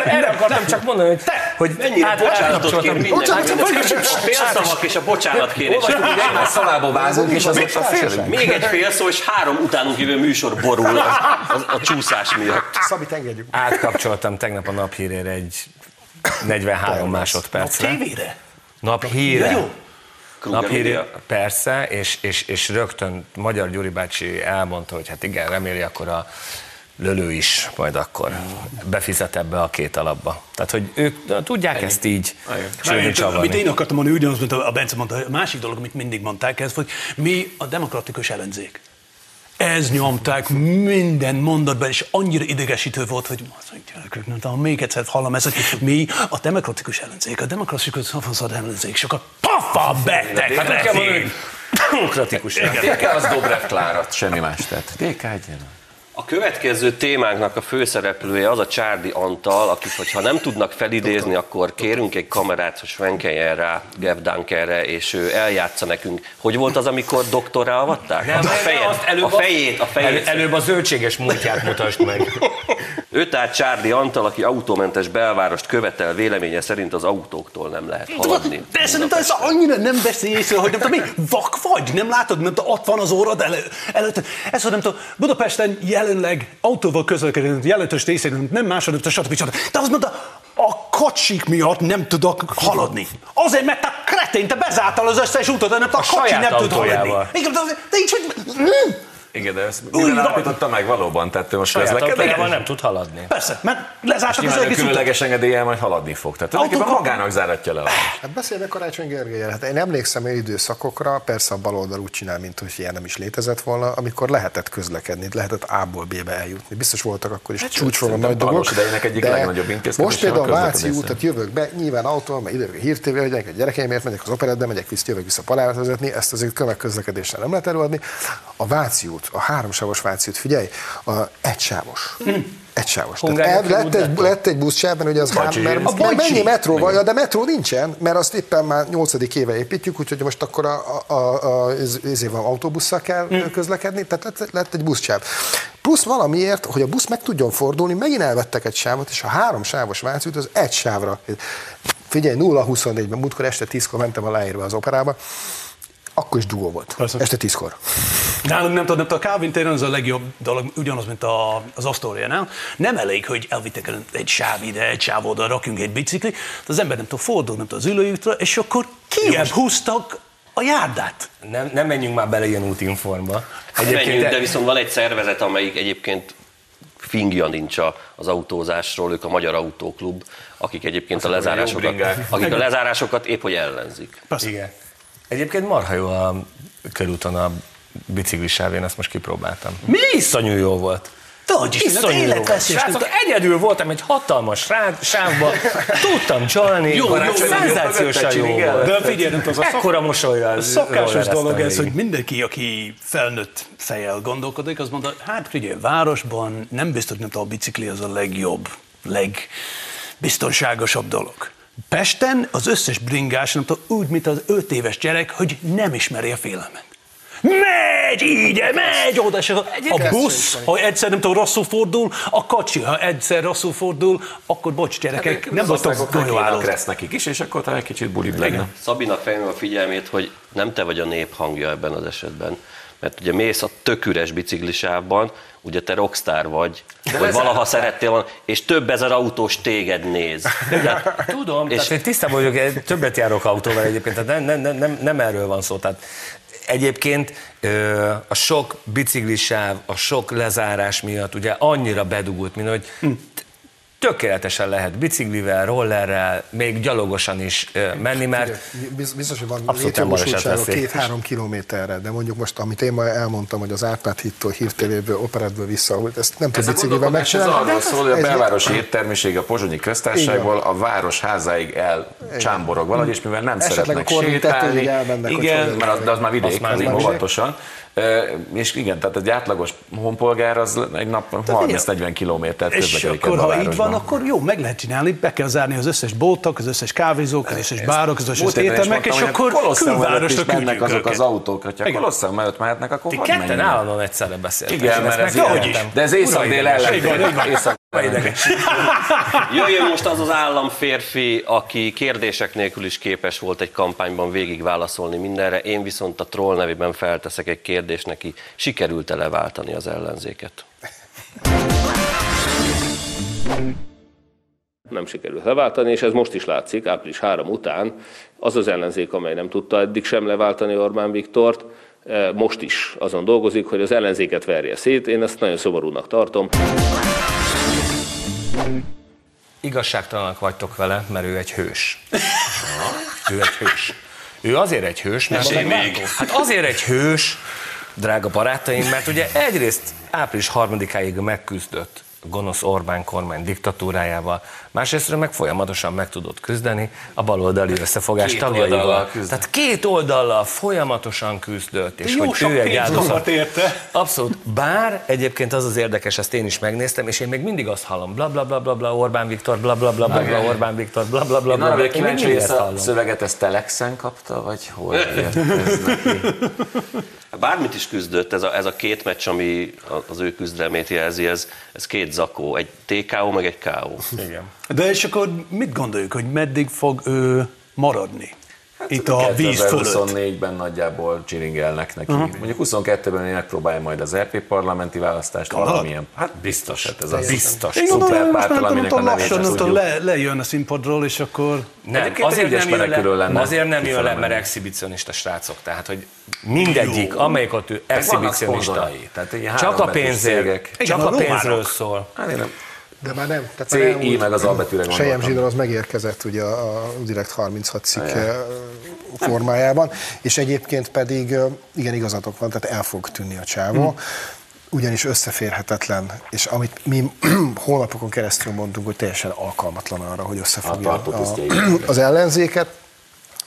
erre akartam csak mondani, hogy, hogy Mennyire bocsánatot A félszavak és a bocsánat kérés. Egymás szavába vágunk, és az ott a fél. Még egy fél szó, és három utánunk jövő műsor borul a, csúszás miatt. Szabit engedjük. Átkapcsoltam tegnap a naphírére egy 43 másodpercre. Tévére? Naphíre. Ja, jó. Naphírja, persze, és, és, és rögtön Magyar Gyuri bácsi elmondta, hogy hát igen, reméli akkor a lölő is majd akkor befizet ebbe a két alapba. Tehát, hogy ők tudják ezt így sűrűn Amit én akartam mondani, ugyanaz, mint a Bence mondta, a másik dolog, amit mindig mondták, ez, hogy mi a demokratikus ellenzék. Ez nyomták minden mondatban, és annyira idegesítő volt, hogy azt mondja, gyerekek, nem tudom, még egyszer hallom ezt, hogy mi a demokratikus ellenzék, a demokratikus szavazat ellenzék, sokkal pafa beteg lettél. Demokratikus. DK az Dobrev Klárat, semmi más tett. DK egyen. A következő témánknak a főszereplője az a Csárdi Antal, akit, hogyha nem tudnak felidézni, akkor kérünk egy kamerát, hogy svenkeljen rá Gev Dunkerre, és ő eljátsza nekünk. Hogy volt az, amikor doktorra avatták? Nem, a, azt előbb a fejét, a fejét. Elő, előbb a zöldséges múltját mutasd meg. Ő tehát Csárdi Antal, aki autómentes belvárost követel, véleménye szerint az autóktól nem lehet haladni. De szerintem ez annyira nem veszi észre, hogy nem tudom, mi vak vagy, nem látod, nem tudom, ott van az órad elő, előtt. Ez, hogy nem tudom, Budapesten jelenleg autóval közlekedünk, jelentős részén, nem másod, stb. stb. De azt mondta, a kocsik miatt nem tudok haladni. Azért, mert te kretén, te bezártál az összes de nem a, a kocsi nem tud haladni. Igen, de, de így, hogy... Igen, de ezt Úgy van. állapította meg valóban, tehát ő most Saját közlekedik. nem tud haladni. Persze, mert lezártak az egész utat. különleges engedéllyel majd haladni fog. Tehát tulajdonképpen magának záratja le. a- Hát beszélve Karácsony Gergelyel. Hát én emlékszem olyan időszakokra, persze a baloldal úgy csinál, mint hogy ilyen nem is létezett volna, amikor lehetett közlekedni, lehetett A-ból B-be eljutni. Biztos voltak akkor is hát, csúcsról a nagy dolgok. Intézkedése Most például a a Váci útat jövök be, nyilván autóval, mert időre hírtévé, hogy a gyerekeimért megyek az operetbe, megyek vissza, jövök vissza palát vezetni, ezt azért tömegközlekedéssel nem lehet előadni. A Váci út, a háromsávos Váci út, figyelj, a egysávos. Egysávos. Tehát Hungária el, lett, egy, lett egy buszsáv, mert ugye az Bacsi. mert A Bacsi. mennyi metróval, ja, de metró nincsen, mert azt éppen már 8. éve építjük, úgyhogy most akkor a, a, a, a, ez, ezért van autóbusszal kell Hm. közlekedni, tehát lett, lett egy buszsáv. Plusz valamiért, hogy a busz meg tudjon fordulni, megint elvettek egy sávot, és a három sávos Váci út az egy sávra. Figyelj, 0-24-ben, múltkor este 10-kor mentem a leírva az operába, akkor is dugó volt. Persze. Este 10-kor. Nálunk nem tudom, nem a Calvin téren az a legjobb dolog, ugyanaz, mint a, az Astoriánál. Nem elég, hogy elvittek el egy sáv ide, egy sáv oda, rakjunk egy bicikli, de az ember nem tud fordulni, nem tud az ülőjútra, és akkor kiebb húztak a járdát. Nem, nem menjünk már bele ilyen útinformba. Menjünk, de- de viszont van egy szervezet, amelyik egyébként fingja nincs a- az autózásról, ők a Magyar Autóklub, akik egyébként a mondja, jó lezárásokat, akik a lezárásokat épp hogy ellenzik. Igen. Egyébként marha jó a körúton a biciklisáv, én ezt most kipróbáltam. Mi? Iszonyú jó volt. Tudj is, Iszonyú jó. Srácok, egyedül voltam egy hatalmas rád, sávba, tudtam csalni, Jó, jó, jó. szenzációsan jó volt. De figyelj, az a Ekkora mosolyra A szokásos dolog ez, hogy mindenki, aki felnőtt fejjel gondolkodik, az mondta, hát figyelj, városban nem biztos, hogy a bicikli az a legjobb, legbiztonságosabb dolog. Pesten az összes bringás, nem tudom, úgy, mint az öt éves gyerek, hogy nem ismeri a félelmet. Megy így, megy oda, és a, a busz, ha egyszer nem tudom, rosszul fordul, a kocsi, ha egyszer rosszul fordul, akkor bocs gyerekek, nem az voltak golyóállók. kressz nekik is, és akkor talán egy kicsit bulibb lenne. Szabinak fejlőm a figyelmét, hogy nem te vagy a nép hangja ebben az esetben. Mert ugye mész a tök üres biciklisávban, ugye te rockstar vagy, vagy valaha szerettél volna, és több ezer autós téged néz. De, Tudom, És- tehát én tisztában vagyok, én többet járok autóval egyébként, tehát nem, nem, nem, nem, erről van szó. Tehát egyébként a sok biciklisáv, a sok lezárás miatt ugye annyira bedugult, mint hogy tökéletesen lehet biciklivel, rollerrel, még gyalogosan is menni, mert Biz- Biztos, hogy van létjogosultsága két-három kilométerre, de mondjuk most, amit én ma elmondtam, hogy az Árpád hittól, hírtévéből, operetből vissza, hogy ezt nem tud Ez biciklivel gondolkodás ez megcsinálni. arról szól, hogy a Ez- belvárosi éttermiség a pozsonyi köztársaságból a város házáig elcsámborog valahogy, és mivel nem Esetleg szeretnek sétálni, tetőig elmennek, hogy igen, mert az, az már vidék, már az vidék. óvatosan. És igen, tehát egy átlagos honpolgár az egy nap 30-40 kilométert És akkor, ha így van, akkor jó, meg lehet csinálni, be kell zárni az összes boltok, az összes kávézók, az összes bárok, az összes éttermek, és akkor külvárosra küldjük azok az autók, hogyha. Kolosseum előtt mehetnek, akkor ti ketten állandóan egyszerre beszéltek. Igen, mert ez. De ez észak-dél ellentét. Jöjjön most az az államférfi, aki kérdések nélkül is képes volt egy kampányban végig válaszolni mindenre. Én viszont a troll nevében felteszek egy kérdést neki. Sikerült-e leváltani az ellenzéket? nem sikerült leváltani, és ez most is látszik, április 3 után az az ellenzék, amely nem tudta eddig sem leváltani Orbán Viktort, eh, most is azon dolgozik, hogy az ellenzéket verje szét. Én ezt nagyon szomorúnak tartom. Igazságtalanak vagytok vele, mert ő egy hős. ő egy hős. Ő azért egy hős, mert még. Hát azért egy hős, drága barátaim, mert ugye egyrészt április harmadikáig megküzdött gonosz Orbán kormány diktatúrájával, másrészt meg folyamatosan meg tudott küzdeni a baloldali összefogás Két tagjaival. Tehát két oldallal folyamatosan küzdött, és Jó hogy sok ő egy áldozat. érte. Abszolút. Bár egyébként az az érdekes, ezt én is megnéztem, és én még mindig azt hallom, bla bla bla bla bla Orbán Viktor, bla bla bla bla bla Orbán Viktor, bla bla bla Én bla. arra vagyok kíváncsi, hogy mindig ezt ezt a hallom. szöveget ezt Telexen kapta, vagy hol? Bármit is küzdött, ez a, ez a két meccs, ami az ő küzdelmét jelzi, ez, ez két zakó, egy TKO, meg egy KO. Igen. De és akkor mit gondoljuk, hogy meddig fog ő maradni? Itt a víz fölött. 2024-ben nagyjából csiringelnek neki. Uh-huh. Mondjuk 22-ben én megpróbálja majd az EP parlamenti választást Gondolod? valamilyen. Hát biztos, hát ez az Biztos. Én gondolom, hogy most szuperpártal, már nem aminek a tudom, nevét lassan tudjuk. le, lejön a színpadról, és akkor... Nem, Egyébként azért nem, jön le, lenne. azért nem jön le, mert exhibicionista srácok. Tehát, hogy mindegyik, amelyik ott ő exhibicionista, tehát csak a pénzért, csak a pénzről szól. Hát én nem. De már nem. Tehát már CI elmúlt- meg az albetűre Sejem gondoltam. Zsidor az megérkezett ugye a, a Direkt 36 cikke formájában, és egyébként pedig igen, igazatok van, tehát el fog tűnni a csávó, ugyanis összeférhetetlen, és amit mi hónapokon keresztül mondtunk, hogy teljesen alkalmatlan arra, hogy összefogja A tartótisztjai. az ellenzéket,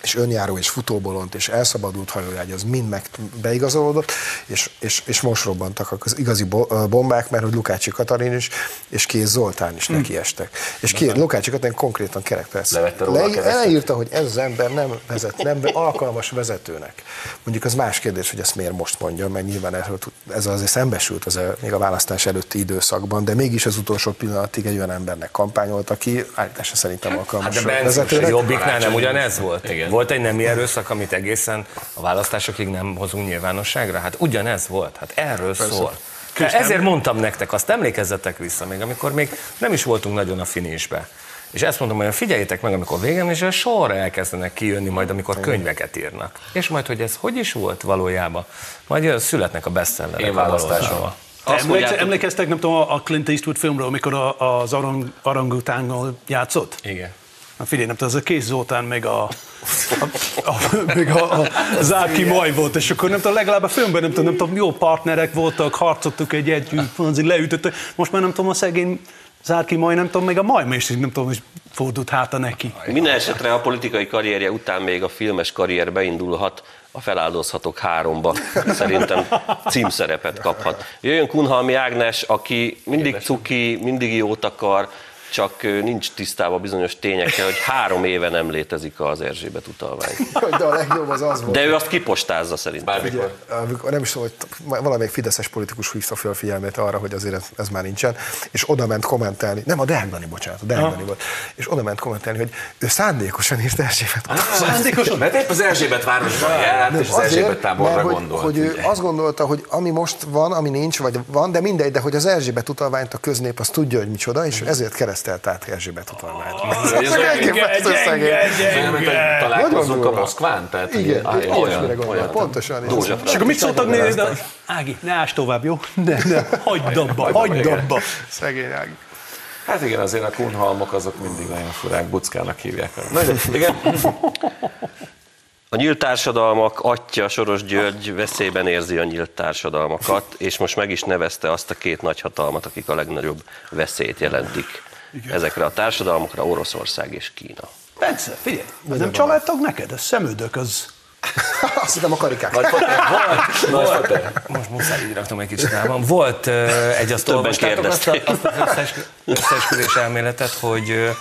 és önjáró és futóbolont és elszabadult hajójágy, az mind meg beigazolódott, és, és, és most robbantak az igazi bombák, mert hogy Lukácsi Katalin is, és Kéz Zoltán is nekiestek. És ki, Lukácsi Katalin konkrétan kerekperc. Keresztet? elírta, hogy ez az ember nem, vezet, nem alkalmas vezetőnek. Mondjuk az más kérdés, hogy ezt miért most mondja, mert nyilván erről ez azért szembesült az, a- még a választás előtti időszakban, de mégis az utolsó pillanatig egy olyan embernek kampányolt, aki állítása szerintem Hát alkalmas de Bence, a vezetőnek. Jobbiknál nem ugyanez volt? Igen. Volt egy nemi erőszak, amit egészen a választásokig nem hozunk nyilvánosságra? Hát ugyanez volt, hát erről szól. De ezért mondtam nektek, azt emlékezzetek vissza még, amikor még nem is voltunk nagyon a finisbe. És ezt mondom, hogy figyeljétek meg, amikor végem, és sorra elkezdenek kijönni majd, amikor könyveket írnak. És majd, hogy ez hogy is volt valójában. Majd jön, születnek a bestsellerek. Te Azt emlékeztek, nem tudom, a Clint Eastwood filmről, amikor a, az orang, orangutánnal játszott? Igen. Na figyelj, nem tudom, az a Kész Zoltán meg a, a, a, meg a, a Zárki Maj volt, és akkor nem tudom, legalább a filmben nem tudom, nem tudom, jó partnerek voltak, harcoltuk egy együtt, leütöttek. Most már nem tudom, a szegény Zárki Maj, nem tudom, még a Majma is, nem tudom, hogy fordult háta neki. Minden esetre a politikai karrierje után még a filmes karrier beindulhat, a feláldozhatok háromba szerintem címszerepet kaphat. Jöjjön Kunhalmi Ágnes, aki mindig cuki, mindig jót akar, csak nincs tisztában bizonyos tényekkel, hogy három éve nem létezik az Erzsébet utalvány. De a legjobb az az volt. De ő azt kipostázza szerintem. Bármikor. amikor nem is tudom, hogy valamelyik fideszes politikus hívta fel a figyelmét arra, hogy azért ez, ez már nincsen, és oda ment kommentálni, nem a Deák Dani, bocsánat, a Deák Dani volt, és oda ment kommentálni, hogy ő szándékosan írt Erzsébet. Szándékosan? Mert épp az Erzsébet városban járt, és az Erzsébet táborra gondolt. hogy ő ugye. azt gondolta, hogy ami most van, ami nincs, vagy van, de mindegy, de hogy az Erzsébet utalványt a köznép az tudja, hogy micsoda, és ezért keresztelt át Erzsébet utalványt. hogy ez olyan Elképesztő szegény. Találkozunk a. Moszkván? Tehát, Igen, hogy- ilyesmire olyan, gondol, olyan. pontosan. És akkor mit szóltak nézni? Ági, ne ás tovább, jó? Ne, ne, hagyd abba, hagyd abba. Szegény Ági. Hát igen, azért a kunhalmok azok mindig nagyon furák, buckának hívják. Igen. A nyílt társadalmak atya Soros György veszélyben érzi a nyílt társadalmakat, és most meg is nevezte azt a két nagyhatalmat, akik a legnagyobb veszélyt jelentik Igen. ezekre a társadalmakra, Oroszország és Kína. Bence, figyelj, ez nem családtag neked? Ez szemődök, az... Azt hiszem a karikák. Nagy volt, volt, most muszáj így raknom egy kicsit nálam. Volt egy, azt olvastátok azt, a, azt az összes, összeesküvés elméletet, hogy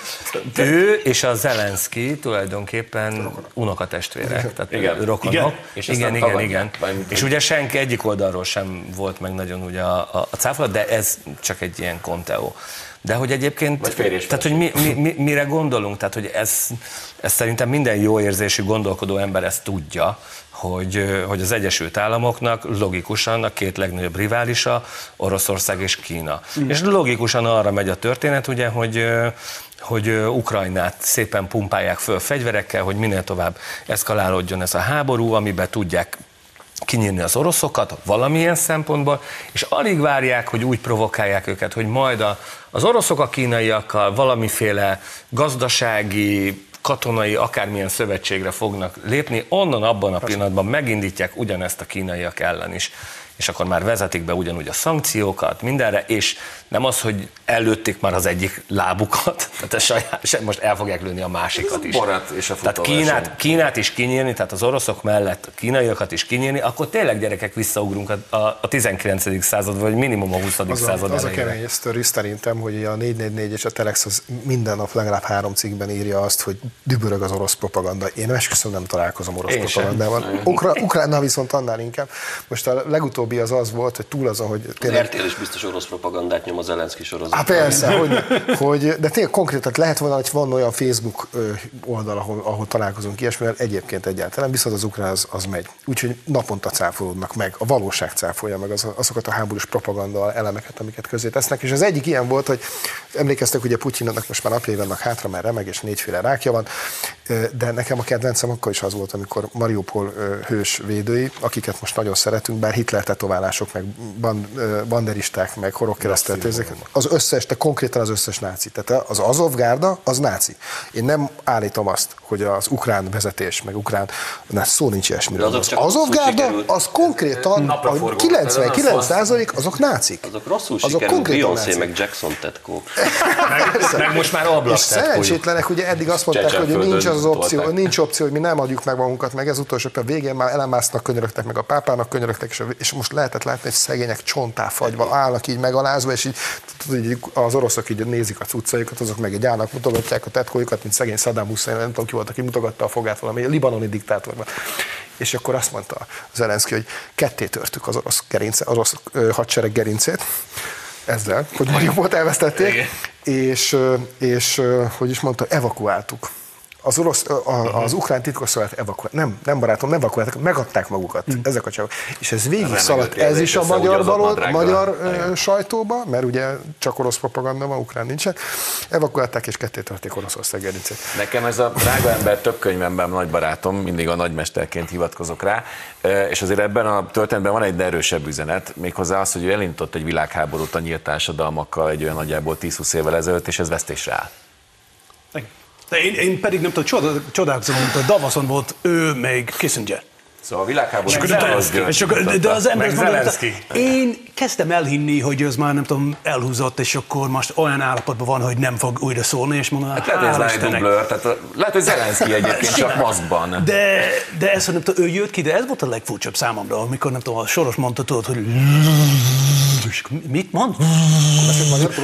ő és a Zelenszky tulajdonképpen unokatestvérek, tehát Igen. rokonok. Igen. És igen, igen, tagadják. igen. És ugye senki egyik oldalról sem volt meg nagyon ugye a, a, a cáfolat, de ez csak egy ilyen konteó. De hogy egyébként, tehát hogy mi, mi, mi, mire gondolunk, tehát hogy ez, ez szerintem minden jó érzésű gondolkodó ember ezt tudja, hogy, hogy az Egyesült Államoknak logikusan a két legnagyobb riválisa Oroszország és Kína. Mm. És logikusan arra megy a történet, ugye, hogy hogy Ukrajnát szépen pumpálják föl fegyverekkel, hogy minél tovább eszkalálódjon ez a háború, amiben tudják kinyírni az oroszokat valamilyen szempontból, és alig várják, hogy úgy provokálják őket, hogy majd a, az oroszok a kínaiakkal valamiféle gazdasági, katonai, akármilyen szövetségre fognak lépni, onnan abban a pillanatban megindítják ugyanezt a kínaiak ellen is. És akkor már vezetik be ugyanúgy a szankciókat, mindenre, és nem az, hogy előtték már az egyik lábukat, tehát ez saját, most el fogják lőni a másikat is. Borat és a Tehát. Kínát, Kínát is kinyírni, tehát az oroszok mellett a kínaiakat is kinyírni, akkor tényleg gyerekek visszaugrunk a, a, a 19. század, vagy minimum a 20. Az a, század az a kemény sztori szerintem, hogy a 444 és a Telex az minden nap legalább három cikkben írja azt, hogy dübörög az orosz propaganda. Én esküszöm nem találkozom orosz Én sem. propagandával. Ukra, Ukránnal viszont annál inkább. Most a legutóbbi az az volt, hogy túl azon, hogy Az tényleg RTL is biztos orosz propagandát nyom a Zelenszky sorozat. Hát persze, hogy, hogy, de tényleg konkrétan lehet volna, hogy van olyan Facebook oldal, ahol, ahol találkozunk ilyesmivel, egyébként egyáltalán, viszont az ukrán az, az megy. Úgyhogy naponta cáfolódnak meg, a valóság cáfolja meg az, azokat a háborús propaganda elemeket, amiket közé tesznek. És az egyik ilyen volt, hogy emlékeztek, ugye Putyinnak most már napjai vannak hátra, már remeg, és négyféle rákja van, de nekem a kedvencem akkor is az volt, amikor Mariupol hős védői, akiket most nagyon szeretünk, bár Hitler tetoválások, meg banderisták, meg horogkereszteltőzek, az összes, de konkrétan az összes náci. Tehát az Azov gárda, az náci. Én nem állítom azt, hogy az ukrán vezetés, meg ukrán, na szó nincs ilyesmiről. Azok Az csak Azov rosszul gárda, sikerült. az konkrétan a forgó. 99 százalék, azok nácik. Azok rosszul Azok sikerült, konkrétan Beyoncé meg Jackson tetkó. Meg most már És ablak szerencsétlenek, ugye eddig azt mondták, hogy nincs az opció, tolták. nincs opció, hogy mi nem adjuk meg magunkat, meg ez utolsó a végén már elemásznak könyörögtek, meg a pápának könyörögtek, és, a- és most lehetett látni, hogy szegények csontá fagyva állnak így megalázva, és így, az oroszok így nézik a cuccaikat, azok meg egy állnak, mutogatják a tetkójukat, mint szegény Saddam Hussein, nem tudom ki volt, aki mutogatta a fogát valami libanoni diktátorban. És akkor azt mondta Zelenszky, hogy ketté törtük az orosz, gerince, az orosz hadsereg gerincét, ezzel, hogy Mariupolt elvesztették, és, és hogy is mondta, evakuáltuk. Az, orosz, a, az ukrán titkosszolgálat evakuált. Nem, nem barátom, nem evakuáltak, megadták magukat ezek a csavak. És ez végig szaladt, ez is a magyar, nadrággal. magyar Igen. sajtóba, mert ugye csak orosz propaganda van, ukrán nincsen. Evakuálták és ketté törték Oroszország gerincét. Nekem ez a drága ember több könyvemben nagy barátom, mindig a nagymesterként hivatkozok rá, és azért ebben a történetben van egy erősebb üzenet, méghozzá az, hogy ő elindított egy világháborút a nyílt társadalmakkal egy olyan nagyjából 10-20 évvel ezelőtt, és ez vesztésre áll. De én, én pedig nem tudom, csoda- csodálkozom, mint a Davason volt ő, még Kissinger. Szóval a világháború És akkor, de az ember azt én kezdtem elhinni, hogy ez már nem tudom, elhúzott, és akkor most olyan állapotban van, hogy nem fog újra szólni, és mondom, Hát lehet, hogy ez Istennek. dublőr, tehát lehet, hogy Zelenszky egyébként csak maszkban. De, de ez, hogy nem tudom, ő jött ki, de ez volt a legfurcsább számomra, amikor nem tudom, a Soros mondta, tudod, hogy mit mond?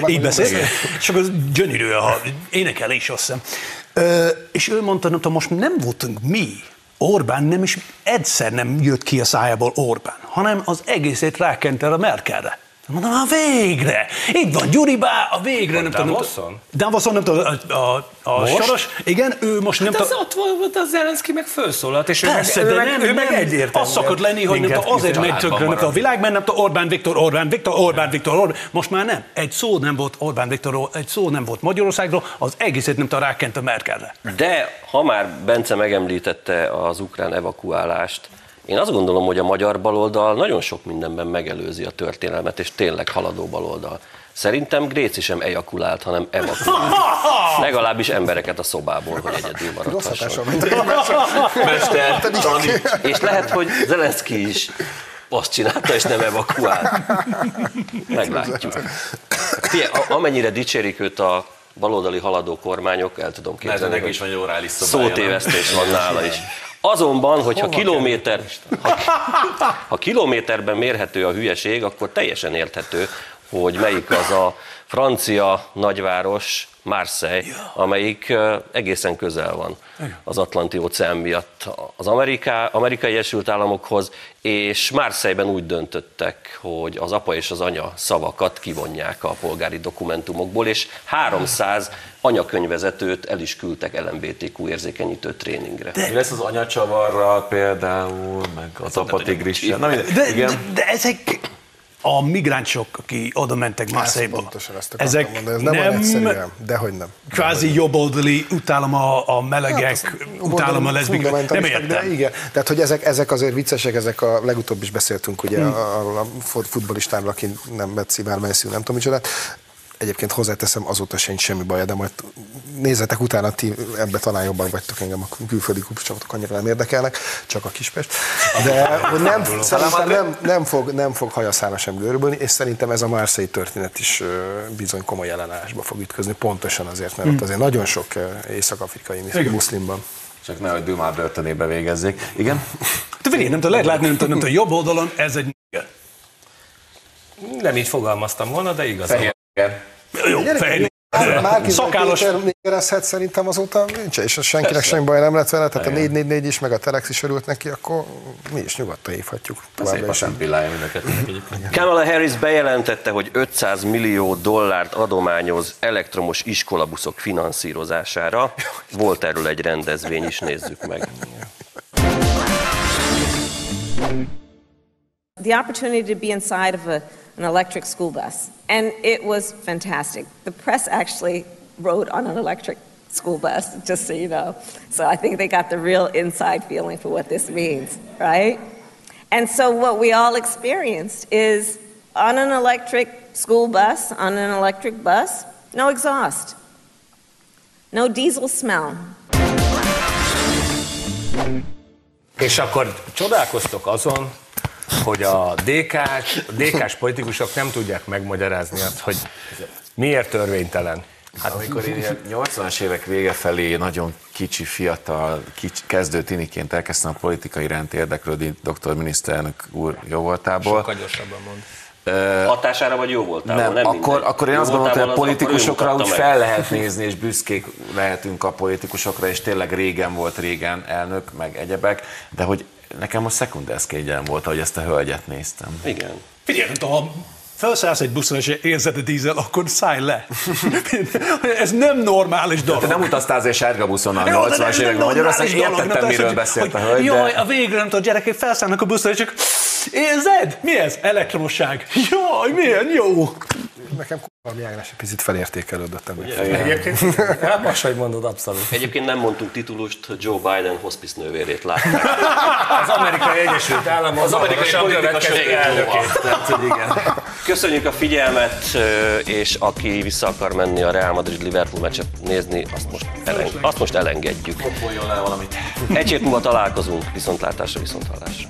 Így beszél, és akkor gyönyörű, a énekel is, azt hiszem. Ö, és ő mondta, tudom, most nem voltunk mi, Orbán nem is egyszer nem jött ki a szájából Orbán, hanem az egészét rákente a Merkelre. Mondom, hát végre! Itt van Gyuri Bá, a végre, nem tudom. Davoson? Davoson, nem tudom, a, a, a Most? Soros, igen, ő most nem Hát az tudom. ott volt, az Zelenszky meg felszólalt, és ő Persze, meg, ő de meg, nem, ő meg nem. egyértelműen Az szokott lenni, hogy nem tudom, azért megy nem tudom, a világ, mert nem tudom, Orbán Viktor, Orbán Viktor, Orbán Viktor, Orbán. Most már nem. Egy szó nem volt Orbán Viktorról, egy szó nem volt Magyarországról, az egészet nem rákent a Merkelre. De ha már Bence megemlítette az ukrán evakuálást, Én azt gondolom, hogy a magyar baloldal nagyon sok mindenben megelőzi a történelmet, és tényleg haladó baloldal. Szerintem Gréci sem ejakulált, hanem evakuált. Legalábbis embereket a szobából, hogy egyedül maradhasson. Mester, tanít. És lehet, hogy Zelenszky is azt csinálta, és nem evakuált. Meglátjuk. Fie, amennyire dicsérik őt a baloldali haladó kormányok, el tudom képzelni, Nezenek hogy is van egy orális szobája. nem? szótévesztés van nála is. Azonban, hogyha kilométer, ha, ha kilométerben mérhető a hülyeség, akkor teljesen érthető, hogy melyik az a francia nagyváros, Marseille, amelyik egészen közel van az Atlanti óceán miatt az Ameriká, Amerikai Egyesült Államokhoz, és Marseille-ben úgy döntöttek, hogy az apa és az anya szavakat kivonják a polgári dokumentumokból, és 300 anyakönyvezetőt el is küldtek LMBTQ érzékenyítő tréningre. Mi lesz az anyacsavarral például, meg az mindegy. De, igen. de, de ezek a migránsok, aki oda mentek Marseille-ba, Pontosan ezt ezek mondani, ez nem, nem egyszerűen, dehogy nem. kvázi jobboldali, utálom a, a melegek, Hát, utálom a leszbik, nem értem. De igen, tehát hogy ezek, ezek azért viccesek, ezek a legutóbb is beszéltünk ugye Hmm. a, a futballistáról, aki nem vett szivár menszű, nem tudom micsoda. Egyébként hozzáteszem, azóta sincs semmi baja, de majd nézzetek utána, ti ebbe talán jobban vagytok engem, a külföldi klubcsapatok annyira nem érdekelnek, csak a Kispest. De hogy nem, szerintem nem, nem, fog, nem fog hajaszála sem görülni, és szerintem ez a Marseille történet is bizony komoly ellenállásba fog ütközni, pontosan azért, mert ott azért nagyon sok észak-afrikai muszlimban. Csak nehogy Dumá börtönébe végezzék. Igen? Te figyelj, nem tudom, lehet látni, nem tudom, nem tudom, jobb oldalon ez egy. Nem így fogalmaztam volna, de igaz. Igen. Jó, Szakállas. Péter négerezhet szerintem azóta nincs, és senkinek semmi baj nem lett vele, tehát a 444 is, meg a Telex is örült neki, akkor mi is nyugodtan hívhatjuk. Szép a is. szempillája mind. Kamala Harris bejelentette, hogy 500 millió dollárt adományoz elektromos iskolabuszok finanszírozására. Volt erről egy rendezvény is, nézzük meg. the opportunity to be inside of a, an electric school bus. And it was fantastic. The press actually rode on an electric school bus, just so you know. So I think they got the real inside feeling for what this means, right? And so what we all experienced is on an electric school bus, on an electric bus, no exhaust, no diesel smell, És akkor csodálkoztok azon, hogy a DK-s, DK-s politikusok nem tudják megmagyarázni azt, hogy miért törvénytelen. Hát amikor én ilyen 80-as évek vége felé nagyon kicsi, fiatal, kicsi, kezdő tiniként elkezdtem a politika iránt érdeklődni dr. miniszterelnök úr jóvoltából. Sokkal gyorsabban mond. Hatására vagy jó voltál? Nem, nem akkor, akkor én Jó azt gondoltam, hogy a politikusokra úgy meg. fel lehet nézni, és büszkék lehetünk a politikusokra, és tényleg régen volt régen elnök, meg egyebek, de hogy nekem most szekundeszkégyen volt, hogy ezt a hölgyet néztem. Igen. Figyelj, ha felszállsz egy buszon és érzed a dízel, akkor szállj le. ez nem normális dolog. Te nem utaztál azért sárga buszon a Jó, de 80-as ez nem években Magyarországon, értettem, miről beszélt a hölgy, Jaj, de... a végre nem tudom, gyerekek felszállnak a buszra, és csak érzed? Mi ez? Elektromosság. Jaj, milyen jó. Nekem valami Ágnes egy picit felértékelődött ennek. Egyébként, hát most, hogy mondod, abszolút. Egyébként nem mondtunk titulust, Joe Biden hospice nővérét látták. Az amerikai Egyesült Államok az amerikai politika következő segít elnökét. Köszönjük a figyelmet, és aki vissza akar menni a Real Madrid-Liverpool meccset nézni, azt most, elen, azt most elengedjük. Kopoljon le valamit. Egy hét múlva találkozunk, viszontlátásra, viszonthallásra.